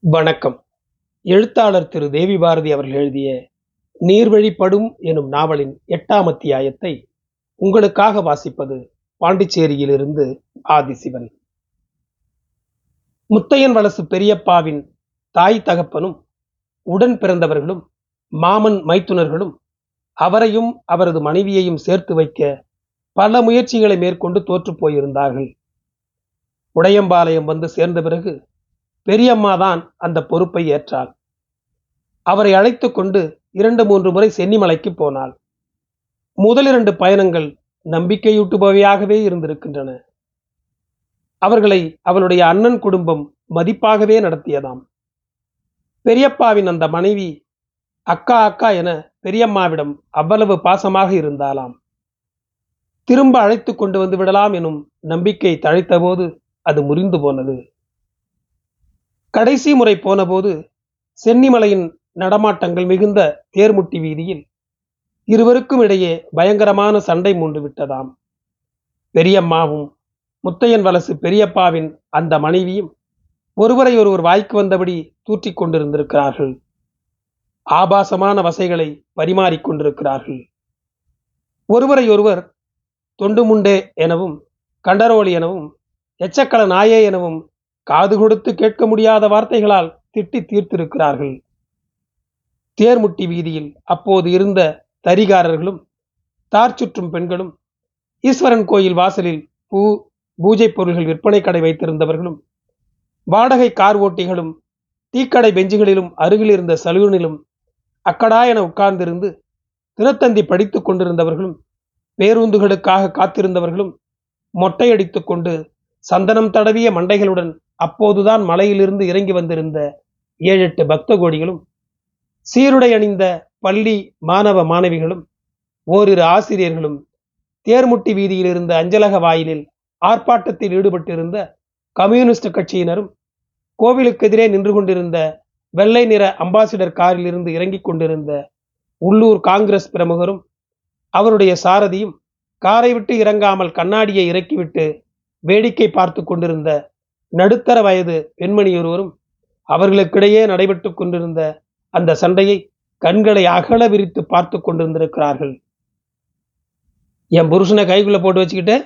வணக்கம். எழுத்தாளர் திரு. தேவி பாரதி அவர்கள் எழுதிய நீர்வழிப்படும் எனும் நாவலின் எட்டாம் அத்தியாயத்தை உங்களுக்காக வாசிப்பது பாண்டிச்சேரியிலிருந்து ஆதிசிவன். முத்தையன் வலசு பெரியப்பாவின் தாய் தகப்பனும் உடன் பிறந்தவர்களும் மாமன் மைத்துனர்களும் அவரையும் அவரது மனைவியையும் சேர்த்து வைக்க பல முயற்சிகளை மேற்கொண்டு தோற்றுப் போயிருந்தார்கள். உடையம்பாளையம் வந்து சேர்ந்த பிறகு பெரியம்மா தான் அந்த பொறுப்பை ஏற்றாள். அவரை அழைத்து கொண்டு இரண்டு மூன்று முறை சென்னிமலைக்கு போனாள். முதல் இரண்டு பயணங்கள் நம்பிக்கையூட்டுபவையாகவே இருந்திருக்கின்றன. அவர்களை அவளுடைய அண்ணன் குடும்பம் மதிப்பாகவே நடத்தியதாம். பெரியப்பாவின் அந்த மனைவி அக்கா அக்கா என பெரியம்மாவிடம் அவ்வளவு பாசமாக இருந்தாலாம் திரும்ப அழைத்து கொண்டு வந்து விடலாம் எனும் நம்பிக்கை தழைத்தபோது அது முறிந்து போனது. கடைசி முறை போனபோது சென்னிமலையின் நடமாட்டங்கள் மிகுந்த தேர்முட்டி வீதியில் இருவருக்கும் இடையே பயங்கரமான சண்டை மூண்டு விட்டதாம். பெரியம்மாவும் முத்தையன் வலசு பெரியப்பாவின் அந்த மனைவியும் ஒருவரை ஒருவர் வாய்க்கு வந்தபடி தூற்றிக் கொண்டிருந்திருக்கிறார்கள். ஆபாசமான வசைகளை பரிமாறிக்கொண்டிருக்கிறார்கள் ஒருவரை ஒருவர் தொண்டு முண்டே எனவும் கண்டரோலி எனவும் எச்சக்கல நாயே எனவும் காது கொடுத்து கேட்க முடியாத வார்த்தைகளால் திட்டி தீர்த்திருக்கிறார்கள். தேர்முட்டி வீதியில் அப்போது இருந்த தரிகாரர்களும் தார் சுற்றும் பெண்களும் ஈஸ்வரன் கோயில் வாசலில் பூ பூஜை பொருள்கள் விற்பனை கடை வைத்திருந்தவர்களும் வாடகை கார் ஓட்டிகளும் டீக்கடை பெஞ்சுகளிலும் அருகில் இருந்த சலூனிலும் அக்கடா என உட்கார்ந்திருந்து தினத்தந்தி படித்துக் கொண்டிருந்தவர்களும் பேருந்துகளுக்காக காத்திருந்தவர்களும் மொட்டையடித்துக் கொண்டு சந்தனம் தடவிய மண்டைகளுடன் அப்போதுதான் மலையிலிருந்து இறங்கி வந்திருந்த ஏழு எட்டு பக்த கோடிகளும் சீருடை அணிந்த பள்ளி மாணவ மாணவிகளும் ஓரிரு ஆசிரியர்களும் தேர்முட்டி வீதியில் இருந்த அஞ்சலக வாயிலில் ஆர்ப்பாட்டத்தில் ஈடுபட்டிருந்த கம்யூனிஸ்ட் கட்சியினரும் கோவிலுக்கு எதிரே நின்று கொண்டிருந்த வெள்ளை நிற அம்பாசிடர் காரில் இருந்து இறங்கிக் கொண்டிருந்த உள்ளூர் காங்கிரஸ் பிரமுகரும் அவருடைய சாரதியும் காரை விட்டு இறங்காமல் கண்ணாடியை இறக்கிவிட்டு வேடிக்கை பார்த்து கொண்டிருந்த நடுத்தர வயது பெண்மணி ஒருவரும் அவர்களுக்கிடையே நடைபெற்று கொண்டிருந்த அந்த சண்டையை கண்களை அகல விரித்து பார்த்து கொண்டிருந்திருக்கிறார்கள். என் புருஷனை கைக்குள்ள போட்டு வச்சுக்கிட்டு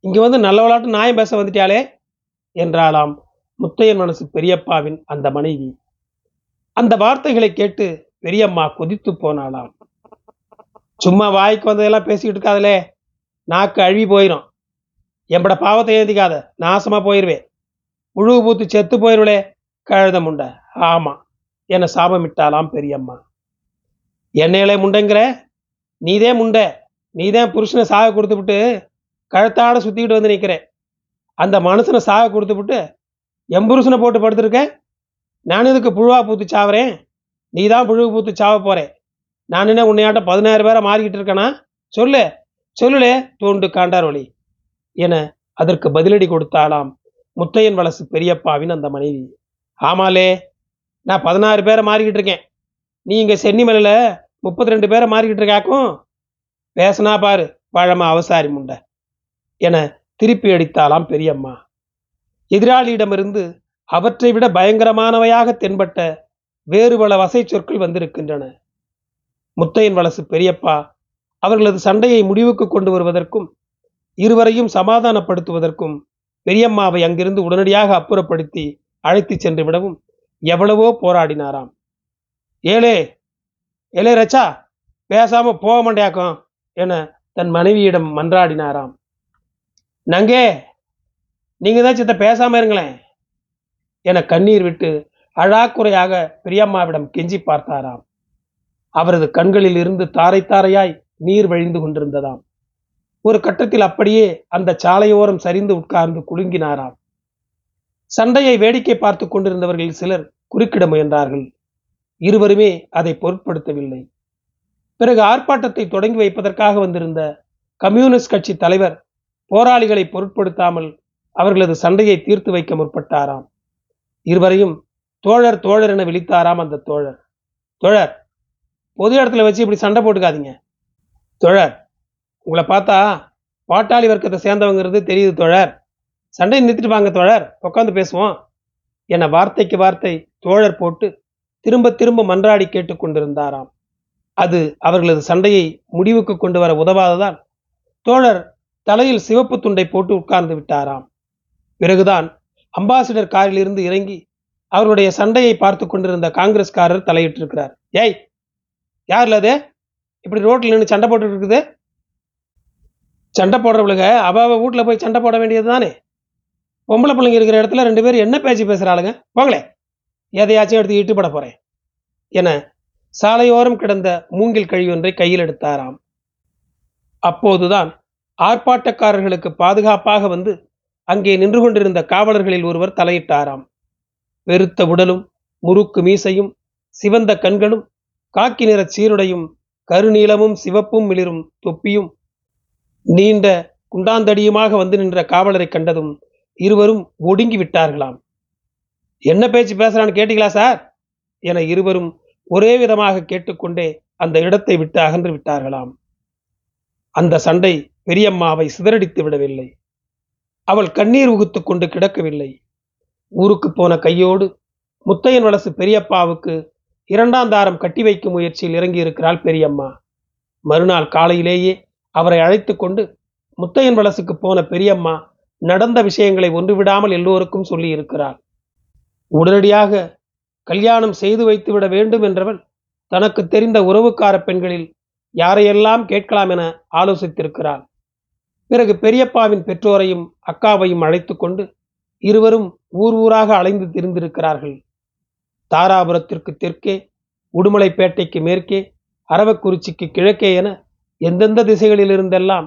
இங்க வந்து நல்ல விளாட்டு நியாயம் பேச வந்துட்டாலே என்றாலாம் முத்தையன் மனசு பெரியப்பாவின் அந்த மனைவி. அந்த வார்த்தைகளை கேட்டு பெரியம்மா கொதித்து போனாளாம். சும்மா வாய்க்கு வந்ததெல்லாம் பேசிக்கிட்டு இருக்காதுலே. நாக்கு அழுவி போயிடும் எம்பட பாவத்தை ஏந்திக்காத நாசமா போயிருவேன் முழுகு பூத்து செத்து போயிருவளே கழுத முண்டை. ஆமா. என்னை சாபமிட்டாலாம் பெரியம்மா. என்னையிலே முண்டைங்கிற? நீதே முண்டை. நீதான் புருஷனை சாக கொடுத்து விட்டு கழுத்தாட சுத்திக்கிட்டு வந்து நிற்கிறேன் அந்த மனுஷனை சாக கொடுத்து விட்டு என் புருஷனை போட்டு படுத்துருக்கேன் நான் இதுக்கு புழுவா பூத்து சாவறேன்? நீ தான் புழுவு பூத்து சாவ போறேன் நான் என்ன உன்னையாட்ட பதினாயிரம் பேரை மாறிக்கிட்டு இருக்கேனா? சொல்லு. சொல்லுலே தோண்டு காண்டார் வழி என அதற்கு பதிலடி கொடுத்தாலாம் முத்தையன் வலசு பெரியப்பாவின் அந்த மனைவி. ஆமாலே நான் பதினாறு பேரை மாறிக்கிட்டு இருக்கேன். நீ இங்கே சென்னிமலையில் முப்பத்தி ரெண்டு பேரை மாறிக்கிட்டு இருக்காக்கும்? பேசினா பாரு வாழமா அவசாரி முண்டை என திருப்பி அடித்தாலாம் பெரியம்மா. எதிராளியிடமிருந்து அவற்றை விட பயங்கரமானவையாக தென்பட்ட வேறு பல வசை சொற்கள் வந்திருக்கின்றன. முத்தையன் வலசு பெரியப்பா அவர்களது சண்டையை முடிவுக்கு கொண்டு வருவதற்கும் இருவரையும் சமாதானப்படுத்துவதற்கும் பெரியம்மாவை அங்கிருந்து உடனடியாக அப்புறப்படுத்தி அழைத்து சென்று விடவும் எவ்வளவோ போராடினாராம். ஏலே ஏலே ரச்சா பேசாம போக மாட்டியாக்கும் என தன் மனைவியிடம் மன்றாடினாராம். நங்கே நீங்க தான் சித்த பேசாம இருங்களேன் என கண்ணீர் விட்டு அழாக்குறையாக பெரியம்மாவிடம் கெஞ்சி பார்த்தாராம். அவரது கண்களில் இருந்து தாரை தாரையாய் நீர் வழிந்து கொண்டிருந்ததாம். ஒரு கட்டத்தில் அப்படியே அந்த சாலையோரம் சரிந்து உட்கார்ந்து குலுங்கினாராம். சண்டையை வேடிக்கை பார்த்து கொண்டிருந்தவர்கள் சிலர் குறுக்கிட முயன்றார்கள். இருவருமே அதை பொருட்படுத்தவில்லை. பிறகு ஆர்ப்பாட்டத்தை தொடங்கி வைப்பதற்காக வந்திருந்த கம்யூனிஸ்ட் கட்சி தலைவர் போராளிகளை பொருட்படுத்தாமல் அவர்களது சண்டையை தீர்த்து வைக்க முற்பட்டாராம். இருவரையும் தோழர் தோழர் என விழித்தாராம் அந்த தோழர். தோழர் பொது இடத்துல வச்சு இப்படி சண்டை போட்டுக்காதீங்க. தோழர் உங்களை பார்த்தா பாட்டாளி வர்க்கத்தை சேர்ந்தவங்கிறது தெரியுது தோழர். சண்டை நிறுத்திட்டு வாங்க தோழர். உட்காந்து பேசுவோம். என வார்த்தைக்கு வார்த்தை தோழர் போட்டு திரும்ப திரும்ப மன்றாடி கேட்டுக்கொண்டிருந்தாராம். அது அவர்களது சண்டையை முடிவுக்கு கொண்டு வர உதவாததால் தோழர் தலையில் சிவப்பு துண்டை போட்டு உட்கார்ந்து விட்டாராம். பிறகுதான் அம்பாசிடர் காரிலிருந்து இறங்கி அவருடைய சண்டையை பார்த்து கொண்டிருந்த காங்கிரஸ்காரர் தலையிட்டிருக்கிறார். ஏய் யார்ல அது? இப்படி ரோட்டில் நின்று சண்டை போட்டு இருக்குது? சண்டை போடுறவளுங்க அவ அவ வீட்டில் போய் சண்டை போட வேண்டியது தானே? பொம்பளை பிள்ளைங்க இருக்கிற இடத்துல ரெண்டு பேரும் என்ன பேச்சு பேசுகிறாளுங்க போங்களே எதையாச்சும் எடுத்து ஈட்டுப்பட போறேன். என சாலையோரம் கிடந்த மூங்கில் கழி ஒன்றை கையில் எடுத்தாராம். அப்போதுதான் ஆர்ப்பாட்டக்காரர்களுக்கு பாதுகாப்பாக வந்து அங்கே நின்று கொண்டிருந்த காவலர்களில் ஒருவர் தலையிட்டாராம். வெறுத்த உடலும் முறுக்கு மீசையும் சிவந்த கண்களும் காக்கி நிற சீருடையும் கருநீலமும் சிவப்பும் மிளிரும் தொப்பியும் நீண்ட குண்டாந்தடியுமாக வந்து நின்ற காவலரை கண்டதும் இருவரும் ஒடுங்கி விட்டார்களாம். என்ன பேச்சு பேசுறான்னு கேட்டீங்களா சார்? என இருவரும் ஒரே விதமாக கேட்டுக்கொண்டே அந்த இடத்தை விட்டு அகன்று விட்டார்களாம். அந்த சண்டை பெரியம்மாவை சிதறடித்து விடவில்லை. அவள் கண்ணீர் உகுத்து கொண்டு கிடக்கவில்லை. ஊருக்கு போன கையோடு முத்தையன் வளசு பெரியப்பாவுக்கு இரண்டாம் தாரம் கட்டி வைக்கும் முயற்சியில் இறங்கி இருக்கிறாள் பெரியம்மா. மறுநாள் காலையிலேயே அவரை அழைத்து கொண்டு முத்தையன் வலசுக்கு போன பெரியம்மா நடந்த விஷயங்களை ஒன்றுவிடாமல் எல்லோருக்கும் சொல்லி இருக்கிறாள் உடனடியாக கல்யாணம் செய்து வைத்து விட வேண்டும் என்றவள் தனக்கு தெரிந்த உறவுக்கார பெண்களில் யாரையெல்லாம் கேட்கலாம் என ஆலோசித்திருக்கிறாள். பிறகு பெரியப்பாவின் பெற்றோரையும் அக்காவையும் அழைத்து கொண்டு இருவரும் ஊர் ஊராக அலைந்து திரிந்திருக்கிறார்கள். தாராபுரத்திற்கு தெற்கே உடுமலைப்பேட்டைக்கு மேற்கே அரவக்குறிச்சிக்கு கிழக்கே என எந்தெந்த திசைகளில் இருந்தெல்லாம்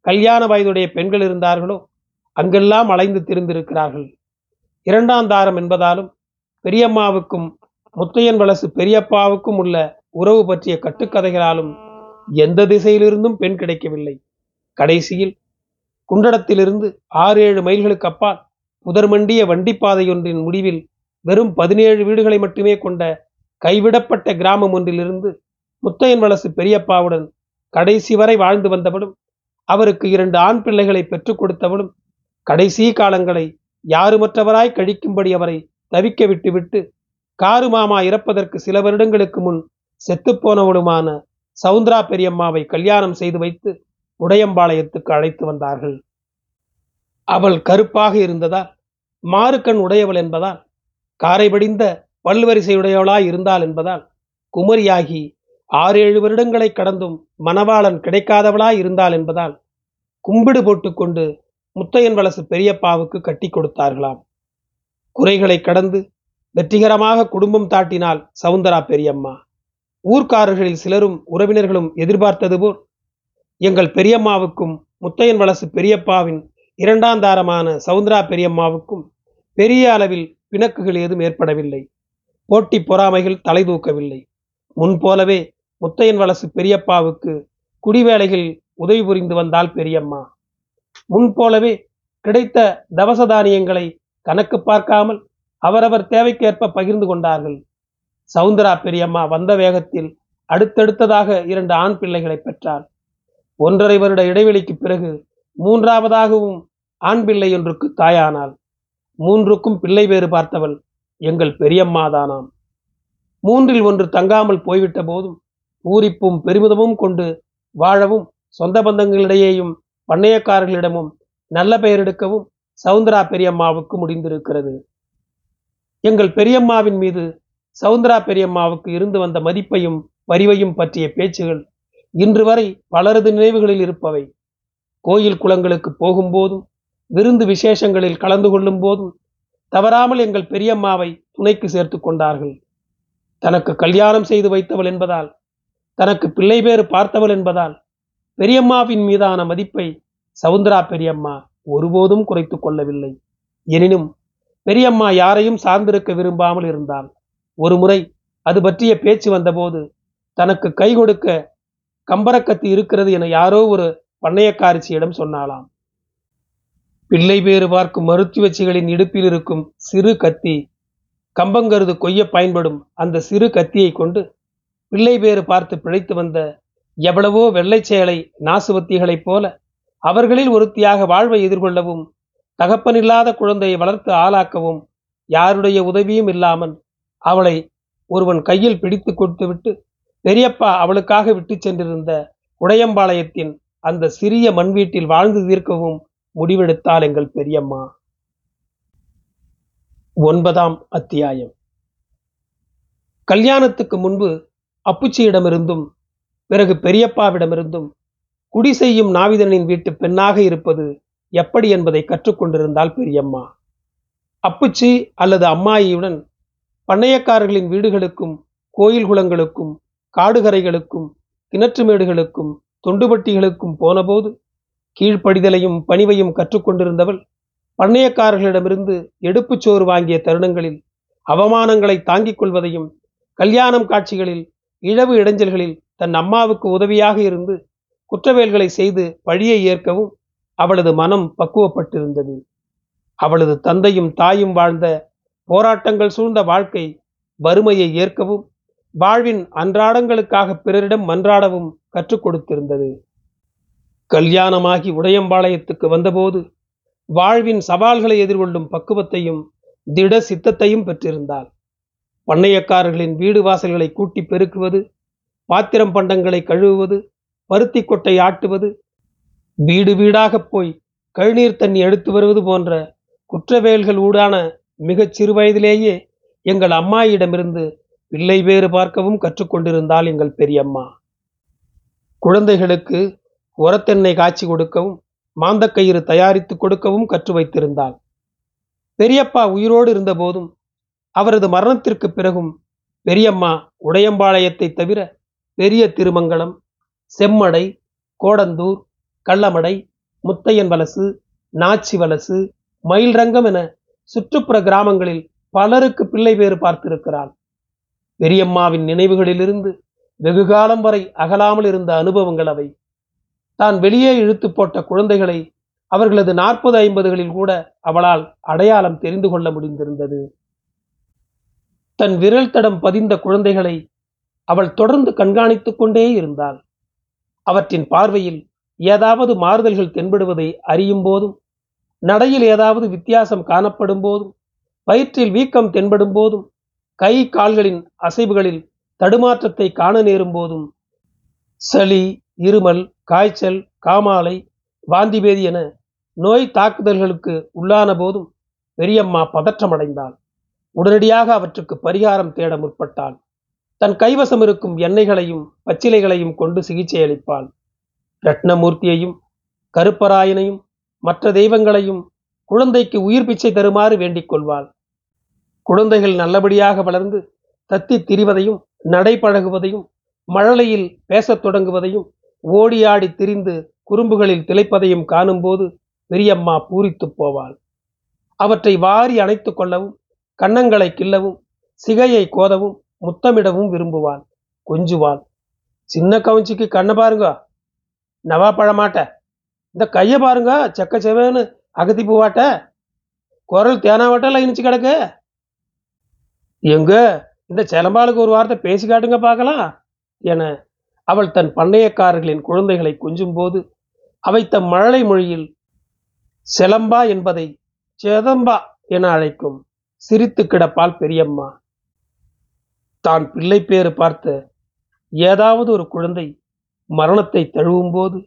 கல்யாண வயதுடைய பெண்கள் இருந்தார்களோ அங்கெல்லாம் அலைந்து திரிந்திருக்கிறார்கள். இரண்டாம் தாரம் என்பதாலும் பெரியம்மாவுக்கும் முத்தையன் வலசு பெரியப்பாவுக்கும் உள்ள உறவு பற்றிய கட்டுக்கதைகளாலும் எந்த திசையிலிருந்தும் பெண் கிடைக்கவில்லை. கடைசியில் குண்டடத்திலிருந்து ஆறு ஏழு மைல்களுக்கு அப்பால் புதர்மண்டிய வண்டிப்பாதையொன்றின் முடிவில் வெறும் பதினேழு வீடுகளை மட்டுமே கொண்ட கைவிடப்பட்ட கிராமம் ஒன்றிலிருந்து முத்தையன் வலசு பெரியப்பாவுடன் கடைசி வரை வாழ்ந்து வந்தவளும் அவருக்கு இரண்டு ஆண் பிள்ளைகளை பெற்றுக் கொடுத்தவளும் கடைசி காலங்களை யாருமற்றவராய் கழிக்கும்படி அவரை தவிக்க விட்டுவிட்டு காரு மாமா இறப்பதற்கு சில வருடங்களுக்கு முன் செத்துப்போனவளுமான சவுந்தரா பெரியம்மாவை கல்யாணம் செய்து வைத்து உடையம்பாளையத்துக்கு அழைத்து வந்தார்கள். அவள் கருப்பாக இருந்ததால் மாறுக்கண் உடையவள் என்பதால் காரை படிந்த பல்வரிசையுடையவளாய் இருந்தாள் என்பதால் குமரியாகி ஆறேழு வருடங்களை கடந்தும் மணவாளன் கிடைக்காதவளாய் இருந்தாள் என்பதால் கும்பிடு போட்டுக்கொண்டு முத்தையன் வலசு பெரியப்பாவுக்கு கட்டி கொடுத்தார்களாம். குறைகளை கடந்து வெற்றிகரமாக குடும்பம் தாட்டினாள் சவுந்தரா பெரியம்மா. ஊர்க்காரர்களில் சிலரும் உறவினர்களும் எதிர்பார்த்தது போல் எங்கள் பெரியம்மாவுக்கும் முத்தையன் வலசு பெரியப்பாவின் இரண்டாம் தாரமான சவுந்தரா பெரியம்மாவுக்கும் பெரிய அளவில் பிணக்குகள் ஏதும் ஏற்படவில்லை. போட்டி பொறாமைகள் தலை தூக்கவில்லை. முன்போலவே முத்தையன் வலசு பெரியப்பாவுக்கு குடிவேளைகள் உதவி புரிந்து வந்தால் பெரியம்மா. முன்போலவே கிடைத்த தவச தானியங்களை கணக்கு பார்க்காமல் அவரவர் தேவைக்கேற்ப பகிர்ந்து கொண்டார்கள். சவுந்தரா பெரியம்மா வந்த வேகத்தில் அடுத்தடுத்ததாக இரண்டு ஆண் பிள்ளைகளை பெற்றாள். ஒன்றரை வருட இடைவெளிக்கு பிறகு மூன்றாவதாகவும் ஆண் பிள்ளை ஒன்றுக்கு தாயானாள். மூன்றுக்கும் பிள்ளை வேறு பார்த்தவள் எங்கள் பெரியம்மாதானாம். மூன்றில் ஒன்று தங்காமல் போய்விட்ட போதும் பூரிப்பும் பெருமிதமும் கொண்டு வாழவும் சொந்த பந்தங்களிடையேயும் பண்ணையக்காரர்களிடமும் நல்ல பெயர் எடுக்கவும் சவுந்தரா பெரியம்மாவுக்கு முடிந்திருக்கிறது. எங்கள் பெரியம்மாவின் மீது சவுந்தரா பெரியம்மாவுக்கு இருந்து வந்த மதிப்பையும் பரிவையும் பற்றிய பேச்சுகள் இன்று வரை பலரது நினைவுகளில் இருப்பவை. கோயில் குளங்களுக்கு போகும்போதும் விருந்து விசேஷங்களில் கலந்து கொள்ளும் போதும் தவறாமல் எங்கள் பெரியம்மாவை துணைக்கு சேர்த்து கொண்டார்கள். தனக்கு கல்யாணம் செய்து வைத்தவள் என்பதால் தனக்கு பிள்ளை பேறு பார்த்தவள் என்பதால் பெரியம்மாவின் மீதான மதிப்பை சவுந்தரா பெரியம்மா ஒருபோதும் குறைத்து கொள்ளவில்லை. எனினும் பெரியம்மா யாரையும் சார்ந்திருக்க விரும்பாமல் இருந்தாள் ஒரு முறை அது பற்றிய பேச்சு வந்தபோது தனக்கு கை கொடுக்க கம்பரக்கத்து இருக்கிறது என யாரோ ஒரு பண்ணையக்காரிச்சியிடம் சொன்னாலாம் பிள்ளை பேறு பார்க்கும் மருத்துவச்சிகளின் இடுப்பில் இருக்கும் சிறு கத்தி கம்பங்கருது கொய்ய பயன்படும் அந்த சிறு கத்தியை கொண்டு பிள்ளை பேறு பார்த்து பிழைத்து வந்த எவ்வளவோ வெள்ளை சேலை நாசுவத்திகளைப் போல அவர்களில் ஒருத்தியாக வாழ்வை எதிர்கொள்ளவும் தகப்பனில்லாத குழந்தையை வளர்த்து ஆளாக்கவும் யாருடைய உதவியும் இல்லாமல் அவளை ஒருவன் கையில் பிடித்து கொடுத்துவிட்டு பெரியப்பா அவளுக்காக விட்டு சென்றிருந்த உடையம்பாளையத்தின் அந்த சிறிய மண் வீட்டில் வாழ்ந்து தீர்க்கவும் முடிவெடுத்தாள் எங்கள் பெரியம்மா. ஒன்பதாம் அத்தியாயம். கல்யாணத்துக்கு முன்பு அப்புச்சியிடமிருந்தும் பிறகு பெரியப்பாவிடமிருந்தும் குடி செய்யும் நாவிதனின் வீட்டு பெண்ணாக இருப்பது எப்படி என்பதை கற்றுக்கொண்டிருந்தால் பெரியம்மா. அப்புச்சி அல்லது அம்மாயியுடன் பண்ணையக்காரர்களின் வீடுகளுக்கும் கோயில் குளங்களுக்கும் காடுகரைகளுக்கும் கிணற்று மேடுகளுக்கும் தொண்டுபட்டிகளுக்கும் போனபோது கீழ்ப்படிதலையும் பணிவையும் கற்றுக்கொண்டிருந்தவள் பண்ணையக்காரர்களிடமிருந்து எடுப்புச் சோறு வாங்கிய தருணங்களில் அவமானங்களை தாங்கிக் கொள்வதையும் கல்யாணம் காட்சிகளில் இழவு இடைஞ்சல்களில் தன் அம்மாவுக்கு உதவியாக இருந்து குற்றவேல்களை செய்து பழியை ஏற்கவும் அவளது மனம் பக்குவப்பட்டிருந்தது. அவளது தந்தையும் தாயும் வாழ்ந்த போராட்டங்கள் சூழ்ந்த வாழ்க்கை வறுமையை ஏற்கவும் வாழ்வின் அன்றாடங்களுக்காக பிறரிடம் மன்றாடவும் கற்றுக் கொடுத்திருந்தது. கல்யாணமாகி உடையம்பாளையத்துக்கு வந்தபோது வாழ்வின் சவால்களை எதிர்கொள்ளும் பக்குவத்தையும் திட சித்தத்தையும் பெற்றிருந்தாள். பண்ணையக்காரர்களின் வீடு வாசல்களை கூட்டி பெருக்குவது பாத்திரம் பண்டங்களை கழுவுவது பருத்தி கொட்டை ஆட்டுவது வீடு வீடாகப் போய் கழுநீர் தண்ணி எடுத்து வருவது போன்ற குற்றவேல்கள் ஊடான மிகச் சிறு வயதிலேயே எங்கள் அம்மாயிடமிருந்து பிள்ளை வேறு பார்க்கவும் கற்றுக்கொண்டிருந்தாள் எங்கள் பெரியம்மா. குழந்தைகளுக்கு உரத்தெண்ணெய் காய்ச்சி கொடுக்கவும் மாந்தக்கயிறு தயாரித்து கொடுக்கவும் கற்று வைத்திருந்தாள். பெரியப்பா உயிரோடு இருந்தபோதும் அவரது மரணத்திற்கு பிறகும் பெரியம்மா உடையம்பாளையத்தை தவிர பெரிய திருமங்கலம் செம்மடை கோடந்தூர் கள்ளமடை முத்தையன் வலசு நாச்சி வலசு மயில்ரங்கம் என சுற்றுப்புற கிராமங்களில் பலருக்கு பிள்ளை பேறு பார்த்திருக்கிறாள். பெரியம்மாவின் நினைவுகளிலிருந்து வெகுகாலம் வரை அகலாமல் இருந்த அனுபவங்கள் அவை. தான் வெளியே இழுத்து போட்ட குழந்தைகளை அவர்களது நாற்பது ஐம்பதுகளில் கூட அவளால் அடையாளம் தெரிந்து கொள்ள முடிந்திருந்தது. தன் விரல் தடம் பதிந்த குழந்தைகளை அவள் தொடர்ந்து கண்காணித்துக் கொண்டே இருந்தாள். அவற்றின் பார்வையில் ஏதாவது மாறுதல்கள் தென்படுவதை அறியும் போதும் நடையில் ஏதாவது வித்தியாசம் காணப்படும் போதும் வயிற்றில் வீக்கம் தென்படும் போதும் கை கால்களின் அசைவுகளில் தடுமாற்றத்தை காண நேரும் போதும் சளி இருமல் காய்ச்சல் காமாலை வாந்திபேதி என நோய் தாக்குதல்களுக்கு உள்ளான போதும் பெரியம்மா பதற்றமடைந்தாள். உடனடியாக அவற்றுக்கு பரிகாரம் தேட முற்பட்டாள் தன் கைவசம் இருக்கும் எண்ணெய்களையும் பச்சிலைகளையும் கொண்டு சிகிச்சை அளிப்பான். ரத்னமூர்த்தியையும் கருப்பராயனையும் மற்ற தெய்வங்களையும் குழந்தைக்கு உயிர் பிச்சை தருமாறு வேண்டிக் கொள்வாள். குழந்தைகள் நல்லபடியாக வளர்ந்து தத்தி திரிவதையும் நடைபழகுவதையும் மழலையில் பேசத் தொடங்குவதையும் ஓடி திரிந்து குறும்புகளில் திளைப்பதையும் காணும்போது பெரியம்மா பூரித்து போவாள். அவற்றை வாரி அணைத்துக் கொள்ளவும் கன்னங்களை கிள்ளவும் சிகையை கோதவும் முத்தமிடவும் விரும்புவாள். கொஞ்சுவாள். சின்ன கவுஞ்சிக்கு கண்ணை பாருங்க. நவா பழமாட்ட. இந்த கையை பாருங்க செக்க செவன்னு அகத்தி பூவாட்ட குரல் தேனாவட்டெல்லாம் இனிச்சு கிடக்கு. எங்க? இந்த செலம்பாளுக்கு ஒரு வார்த்தை பேசி காட்டுங்க பார்க்கலாம். என அவள் தன் பண்ணையக்காரர்களின் குழந்தைகளை கொஞ்சும் போது அவை தம் மழலை மொழியில் செலம்பா என்பதை செதம்பா என அழைக்கும். சிரித்து கிடப்பாள் பெரியம்மா. தான் பிள்ளை பேறு பார்த்த ஏதாவது ஒரு குழந்தை மரணத்தை தழுவும் போது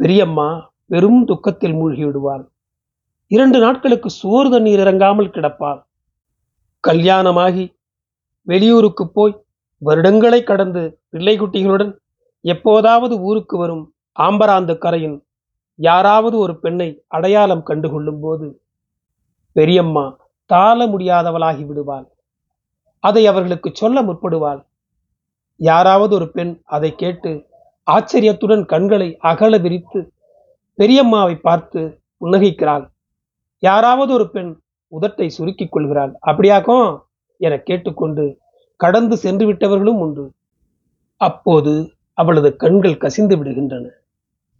பெரியம்மா பெரும் துக்கத்தில் மூழ்கிவிடுவாள். இரண்டு நாட்களுக்கு சோறு தண்ணீர் இறங்காமல் கிடப்பாள். கல்யாணமாகி வெளியூருக்கு போய் வருடங்களை கடந்து பிள்ளை குட்டிகளுடன் எப்போதாவது ஊருக்கு வரும் ஆம்பராந்து கரையின் யாராவது ஒரு பெண்ணை அடையாளம் கண்டுகொள்ளும் போது பெரியம்மா தாள முடியாதவளாகி விடுவாள். அதை அவர்களுக்கு சொல்ல முற்படுவாள். யாராவது ஒரு பெண் அதை கேட்டு ஆச்சரியத்துடன் கண்களை அகல விரித்து பெரியம்மாவை பார்த்து புன்னகைக்கிறாள். யாராவது ஒரு பெண் உதட்டை சுருக்கிக் கொள்கிறாள். அப்படியாக்கும் என கேட்டுக்கொண்டு கடந்து சென்று விட்டவர்களும் உண்டு. அப்போது அவளது கண்கள் கசிந்து விடுகின்றன.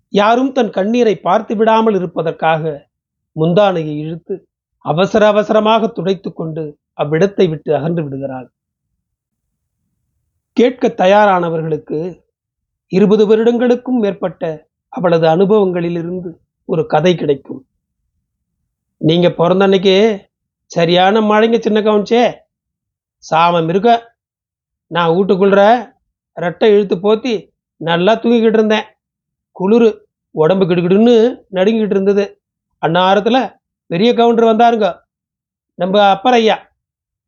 யாரும் தன் கண்ணீரை பார்த்து விடாமல் இருப்பதற்காக முந்தானையை இழுத்து அவசர அவசரமாக துடைத்து கொண்டு அவ்விடத்தை விட்டு அகன்று விடுகிறாள். கேட்க தயாரானவர்களுக்கு இருபது வருடங்களுக்கும் மேற்பட்ட அவளது அனுபவங்களிலிருந்து ஒரு கதை கிடைக்கும். நீங்க பிறந்த அன்னைக்கு சரியான மழைங்க சின்ன கவனிச்சே சாமம் இருக்க நான் வீட்டுக்குள்ள ரெட்டை இழுத்து போத்தி நல்லா தூங்கிக்கிட்டு இருந்தேன். குளிர் உடம்பு கிடுகிடுன்னு நடுங்கிட்டு இருந்தது. அந்நேரத்தில் பெரிய கவுண்டர் வந்தாருங்க. நம்ம அப்பர் ஐயா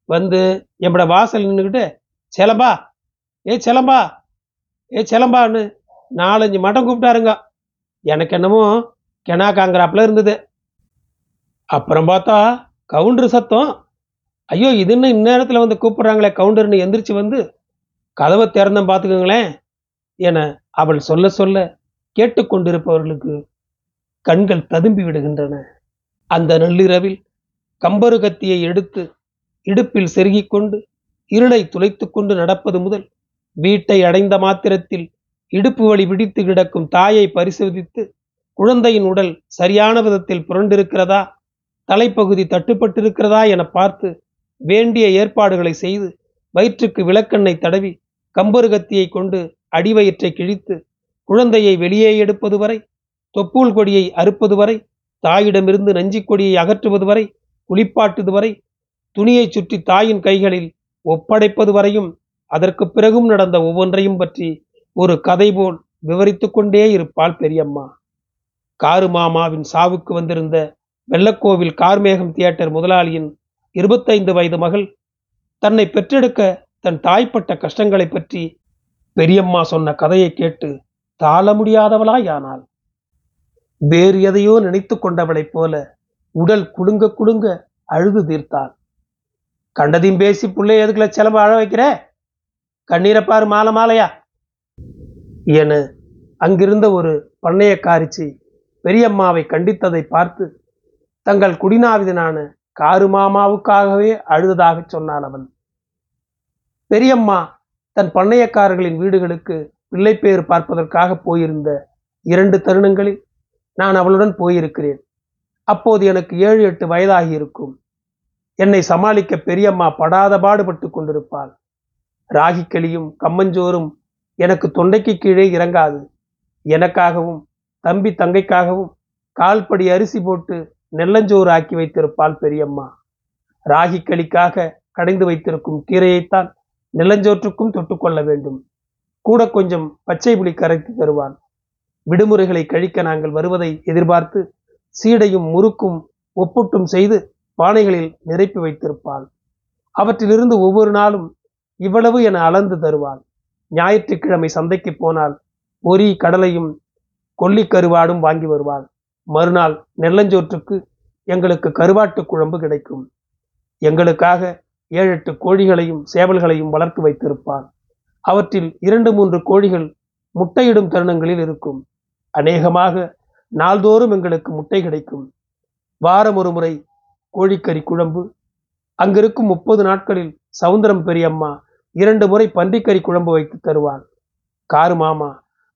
வந்து என்னோட வாசல் நின்றுக்கிட்டு செலம்பா ஏ செலம்பா ஏ செலம்பான்னு நாலஞ்சு மட்டம் கூப்பிட்டாருங்க. எனக்கு என்னமோ கெனா காங்கிறாப்புல இருந்தது. அப்புறம் பார்த்தா கவுண்டர் சத்தம். ஐயோ இது என்ன இந்நேரத்தில் வந்து கூப்பிட்றாங்களே கவுண்டர்னு எந்திரிச்சு வந்து கதவை திறந்தம் பார்த்துக்கோங்களேன் என அவள் சொல்ல சொல்ல கேட்டுக்கொண்டிருப்பவர்களுக்கு கண்கள் ததும்பி விடுகின்றன. அந்த நள்ளிரவில் கம்பரு கத்தியை எடுத்து இடுப்பில் செருகிக் கொண்டு இருளை துளைத்துக் கொண்டு நடப்பது முதல் வீட்டை அடைந்த மாத்திரத்தில் இடுப்பு வழி பிடித்து கிடக்கும் தாயை பரிசோதித்து குழந்தையின் உடல் சரியான விதத்தில் புரண்டிருக்கிறதா? தலைப்பகுதி தட்டுப்பட்டிருக்கிறதா? என பார்த்து வேண்டிய ஏற்பாடுகளை செய்து வயிற்றுக்கு விளக்கெண்ணை தடவி கம்பருகத்தியை கொண்டு அடிவயிற்றை கிழித்து குழந்தையை வெளியே எடுப்பது வரை தொப்பூல் கொடியை அறுப்பது வரை தாயிடமிருந்து நஞ்சிக்கொடியை அகற்றுவது வரை குளிப்பாட்டுவது வரை துணியை சுற்றி தாயின் கைகளில் ஒப்படைப்பது வரையும் அதற்கு பிறகும் நடந்த ஒவ்வொன்றையும் பற்றி ஒரு கதை போல் விவரித்து கொண்டே இருப்பாள் பெரியம்மா. காரு மாமாவின் சாவுக்கு வந்திருந்த வெள்ளக்கோவில் கார்மேகம் தியேட்டர் முதலாளியின் இருபத்தைந்து வயது மகள் தன்னை பெற்றெடுக்க தன் தாய்ப்பட்ட கஷ்டங்களை பற்றி பெரியம்மா சொன்ன கதையை கேட்டு தாள முடியாதவளாயானாள். வேறு எதையோ நினைத்து கொண்டவளைப் போல உடல் குலுங்க குலுங்க அழுது தீர்த்தாள். கண்டதையும் பேசி புள்ளை எதுக்குல செலவு அழ வைக்கிற? கண்ணீரை பாரு மாலை மாலையா? என அங்கிருந்த ஒரு பண்ணையக்காரிச்சி பெரியம்மாவை கண்டித்ததை பார்த்து தங்கள் குடிநாவிதனான காரு மாமாவுக்காகவே அழுததாக சொன்னான் அவன். பெரியம்மா தன் பண்ணையக்காரர்களின் வீடுகளுக்கு பிள்ளைப்பேறு பார்ப்பதற்காக போயிருந்த இரண்டு தருணங்களில் நான் அவளுடன் போயிருக்கிறேன். அப்போது எனக்கு ஏழு எட்டு வயதாகி இருக்கும் என்னை சமாளிக்க பெரியம்மா படாத பாடுபட்டு கொண்டிருப்பாள். ராகிக்களியும் கம்மஞ்சோறும் எனக்கு தொண்டைக்கு கீழே இறங்காது. எனக்காகவும் தம்பி தங்கைக்காகவும் கால்படி அரிசி போட்டு நெல்லஞ்சோறு ஆக்கி வைத்திருப்பாள் பெரியம்மா. ராகிக்களிக்காக கடைந்து வைத்திருக்கும் கீரையைத்தான் நெல்லஞ்சோற்றுக்கும் தொட்டுக்கொள்ள வேண்டும். கூட கொஞ்சம் பச்சை புளி கரைத்து தருவான். விடுமுறைகளை கழிக்க நாங்கள் வருவதை எதிர்பார்த்து சீடையும் முறுக்கும் ஒப்புட்டும் செய்து பானைகளில் நிரப்பி வைத்திருப்பாள். அவற்றிலிருந்து ஒவ்வொரு நாளும் இவ்வளவு என அளந்து தருவாள். ஞாயிற்றுக்கிழமை சந்தைக்கு போனால் பொறி கடலையும் கொல்லி கருவாடும் வாங்கி வருவாள். மறுநாள் நெல்லஞ்சோற்றுக்கு எங்களுக்கு கருவாட்டு குழம்பு கிடைக்கும். எங்களுக்காக ஏழு எட்டு கோழிகளையும் சேவல்களையும் வளர்த்து வைத்திருப்பாள். அவற்றில் இரண்டு மூன்று கோழிகள் முட்டையிடும் தருணங்களில் இருக்கும். அநேகமாக நாள்தோறும் எங்களுக்கு முட்டை கிடைக்கும். வாரம் ஒரு முறை கோழிக்கறி குழம்பு. அங்கிருக்கும் முப்பது நாட்களில் சவுந்தரம் பெரியம்மா இரண்டு முறை பன்றிக்கறி குழம்பு வைத்து தருவார் காரு மாமா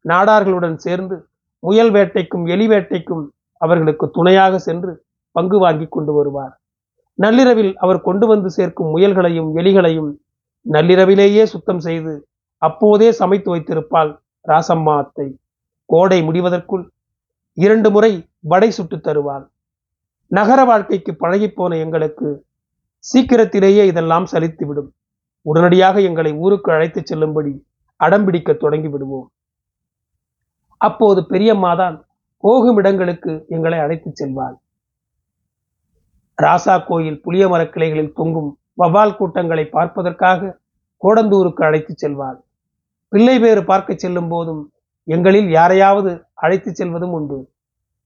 நாடார்களுடன் சேர்ந்து முயல் வேட்டைக்கும் எலி வேட்டைக்கும் அவர்களுக்கு துணையாக சென்று பங்கு வாங்கி கொண்டு வருவார். நள்ளிரவில் அவர் கொண்டு வந்து சேர்க்கும் முயல்களையும் எலிகளையும் நள்ளிரவிலேயே சுத்தம் செய்து அப்போதே சமைத்து வைத்திருப்பாள் ராசம்மா அத்தை. கோடை முடிவதற்குள் இரண்டு முறை வடை சுட்டு தருவான். நகர வாழ்க்கைக்கு பழகிப்போன எங்களுக்கு சீக்கிரத்திலேயே இதெல்லாம் சலித்துவிடும். உடனடியாக எங்களை ஊருக்கு அழைத்துச் செல்லும்படி அடம்பிடிக்க தொடங்கி விடுவோம் அப்போது பெரியம்மாதான் போகும் இடங்களுக்கு எங்களை அழைத்துச் செல்வாள். ராசா கோயில் புளிய மரக்கிளைகளில் தொங்கும் வவால் கூட்டங்களை பார்ப்பதற்காக கோடந்தூருக்கு அழைத்துச் செல்வாள். பிள்ளை பேறு பார்க்க செல்லும் போதும் எங்களில் யாரையாவது அழைத்துச் செல்வதும் உண்டு.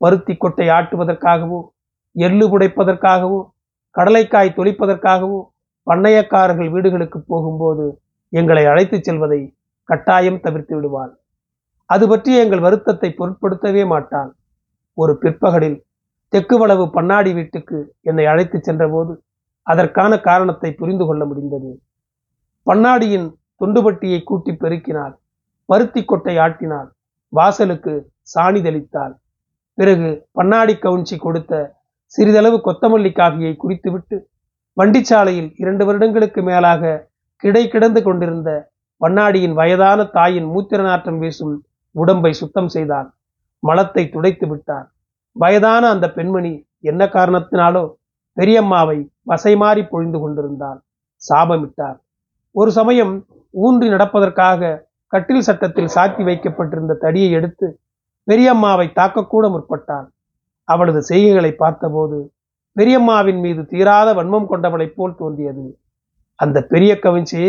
பருத்தி கொட்டை ஆட்டுவதற்காகவோ எள்ளு புடைப்பதற்காகவோ கடலைக்காய் தொளிப்பதற்காகவோ பண்ணையக்காரர்கள் வீடுகளுக்கு போகும்போது எங்களை அழைத்துச் செல்வதை கட்டாயம் தவிர்த்து விடுவாள் அது பற்றி எங்கள் வருத்தத்தை பொருட்படுத்தவே மாட்டாள் ஒரு பிற்பகலில் தெற்கு வளவு பண்ணாடி வீட்டுக்கு என்னை அழைத்துச் சென்றபோது அதற்கான காரணத்தை புரிந்து கொள்ள முடிந்தது. பண்ணாடியின் துண்டுபட்டியை கூட்டி பெருக்கினாள் பருத்தி கொட்டை ஆட்டினாள். வாசலுக்கு சாணி தெளித்தாள். பிறகு பண்ணாடி கவுஞ்சி கொடுத்த சிறிதளவு கொத்தமல்லி காஃபியை குடித்துவிட்டு வண்டிச்சாலையில் இரண்டு வருடங்களுக்கு மேலாக கிடை கிடந்து கொண்டிருந்த பண்ணாடியின் வயதான தாயின் மூத்திர நாற்றம் வீசும் உடம்பை சுத்தம் செய்தான் மலத்தை துடைத்து விட்டார் வயதான அந்த பெண்மணி என்ன காரணத்தினாலோ பெரியம்மாவை வசை மாறி பொழிந்து கொண்டிருந்தாள். சாபமிட்டார் ஒரு சமயம் ஊன்றி நடப்பதற்காக கட்டில் சட்டத்தில் சாத்தி வைக்கப்பட்டிருந்த தடியை எடுத்து பெரியம்மாவை தாக்கக்கூட முற்பட்டான். அவளது செய்கைகளை பார்த்தபோது பெரியம்மாவின் மீது தீராத வன்மம் கொண்டவளைப் போல் தோன்றியது. அந்த பெரிய கவிஞ்சி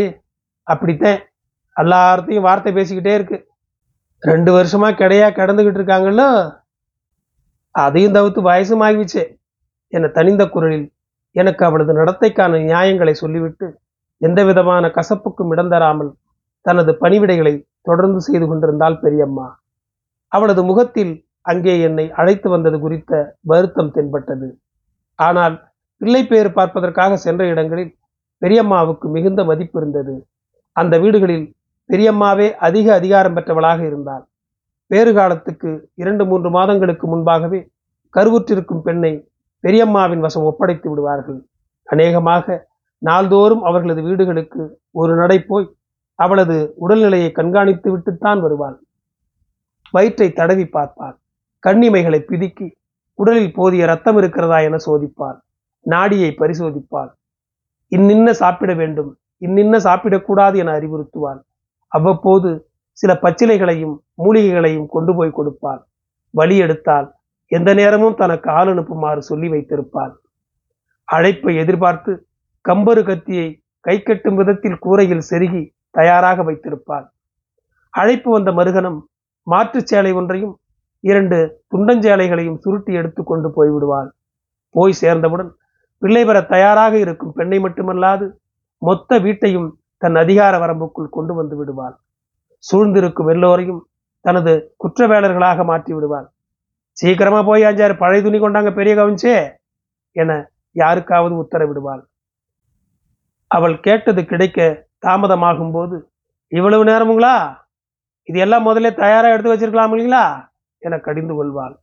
அப்படித்தான் எல்லார்த்தையும் வார்த்தை பேசிக்கிட்டே இருக்கு. ரெண்டு வருஷமா கிடையா கிடந்துகிட்டு இருக்காங்கல்ல? அதையும் தவிர்த்து வயசும் ஆகிவிச்சே என தனிந்த குரலில் எனக்கு அவளது நடத்தைக்கான நியாயங்களை சொல்லிவிட்டு எந்த விதமான கசப்புக்கும் இடம் தராமல் தனது பணிவிடைகளை தொடர்ந்து செய்து கொண்டிருந்தாள் பெரியம்மா. அவளது முகத்தில் அங்கே என்னை அழைத்து வந்தது குறித்த வருத்தம் தென்பட்டது. ஆனால் பிள்ளை பேர் பார்ப்பதற்காக சென்ற இடங்களில் பெரியம்மாவுக்கு மிகுந்த மதிப்பு இருந்தது. அந்த வீடுகளில் பெரியம்மாவே அதிக அதிகாரம் பெற்றவளாக இருந்தாள். பேறு காலத்துக்கு இரண்டு மூன்று மாதங்களுக்கு முன்பாகவே கருவுற்றிருக்கும் பெண்ணை பெரியம்மாவின் வசம் ஒப்படைத்து விடுவார்கள். அநேகமாக நாள்தோறும் அவர்களது வீடுகளுக்கு ஒரு நடை போய் அவளது உடல்நிலையை கண்காணித்து விட்டுத்தான் வருவாள். வயிற்றை தடவி பார்ப்பாள். கண்ணிமைகளை பிதுக்கி உடலில் போதிய ரத்தம் இருக்கிறதா என சோதிப்பாள். நாடியை பரிசோதிப்பாள். இன்னின்ன சாப்பிட வேண்டும் இன்னின்ன சாப்பிடக்கூடாது என அறிவுறுத்துவாள். அவ்வப்போது சில பச்சிலைகளையும் மூலிகைகளையும் கொண்டு போய் கொடுப்பாள். வழி எடுத்தால் எந்த நேரமும் தனக்கு ஆள் அனுப்புமாறு சொல்லி வைத்திருப்பாள். அழைப்பை எதிர்பார்த்து கம்பரு கத்தியை கை கட்டும் விதத்தில் கூரையில் செருகி தயாராக வைத்திருப்பாள் அழைப்பு வந்த மருகனம் மாற்றுச் சேலை ஒன்றையும் இரண்டு துண்டஞ்சேலைகளையும் சுருட்டி எடுத்து கொண்டு போய்விடுவாள். போய் சேர்ந்தவுடன் பிள்ளை பெற தயாராக இருக்கும் பெண்ணை மட்டுமல்லாது மொத்த வீட்டையும் தன் அதிகார வரம்புக்குள் கொண்டு வந்து விடுவாள். சூழ்ந்திருக்கும் எல்லோரையும் தனது குற்றவேளர்களாக மாற்றி விடுவாள் சீக்கிரமா போய் அஞ்சாறு பழைய துணி கொண்டாங்க பெரிய கவிஞ்சே என யாருக்காவது உத்தரவிடுவாள். அவள் கேட்டது கிடைக்க தாமதமாகும் போது இவ்வளவு நேரமுங்களா? இது எல்லாம் முதல்ல தயாரா எடுத்து வச்சிருக்கலாம் இல்லைங்களா? என கடிந்து கொள்வாள்.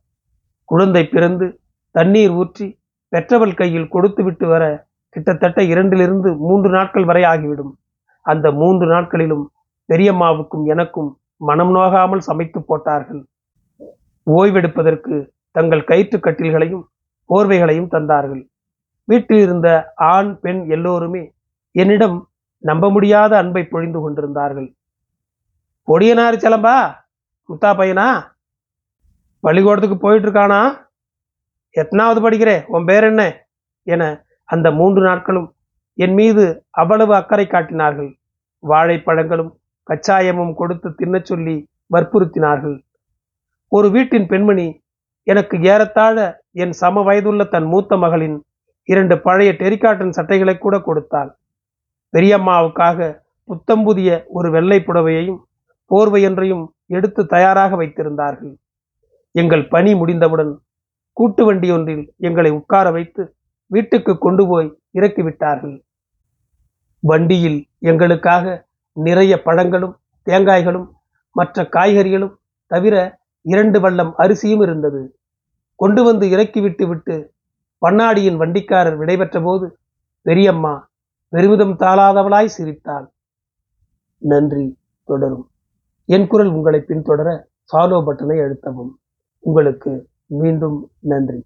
குழந்தை பிறந்து தண்ணீர் ஊற்றி பெற்றவள் கையில் கொடுத்து விட்டு வர கிட்டத்தட்ட இரண்டிலிருந்து மூன்று நாட்கள் வரை ஆகிவிடும். அந்த மூன்று நாட்களிலும் பெரியம்மாவுக்கும் எனக்கும் மனம் நோகாமல் சமைத்து போட்டார்கள். ஓய்வெடுப்பதற்கு தங்கள் கயிற்று கட்டில்களையும் போர்வைகளையும் தந்தார்கள். வீட்டில் இருந்த ஆண் பெண் எல்லோருமே என்னிடம் நம்ப முடியாத அன்பை பொழிந்து கொண்டிருந்தார்கள். பொடியனார் செலம்பா முத்தா பையனா? பள்ளிக்கூடத்துக்கு போயிட்டு இருக்கானா எத்தனாவது படிக்கிறே உன் பேர் என்ன? என அந்த மூன்று நாட்களும் என் மீது அவ்வளவு அக்கறை காட்டினார்கள். வாழைப்பழங்களும் கச்சாயமும் கொடுத்து தின்னச் சொல்லி வற்புறுத்தினார்கள். ஒரு வீட்டின் பெண்மணி எனக்கு ஏறத்தாழ என் சம வயதுள்ள தன் மூத்த மகளின் இரண்டு பழைய டெரிகாட்டன் சட்டைகளை கூட கொடுத்தாள். பெரியம்மாவுக்காக புத்தம்புதிய ஒரு வெள்ளை புடவையையும் போர்வையொன்றையும் எடுத்து தயாராக வைத்திருந்தார்கள். எங்கள் பணி முடிந்தவுடன் கூட்டு வண்டி ஒன்றில் எங்களை உட்கார வைத்து வீட்டுக்கு கொண்டு போய் இறக்கிவிட்டார்கள். வண்டியில் எங்களுக்காக நிறைய பழங்களும் தேங்காய்களும் மற்ற காய்கறிகளும் தவிர இரண்டு வள்ளம் அரிசியும் இருந்தது. கொண்டு வந்து இறக்கிவிட்டு விட்டு பண்ணாடியின் வண்டிக்காரர் விடைபெற்ற போது பெரியம்மா பெருமிதம் தாளாதவளாய் சிரித்தாள். நன்றி தொடரும். என் குரல் உங்களை பின்தொடர ஃபாலோ பட்டனை அழுத்தவும். உங்களுக்கு மீண்டும் நன்றி.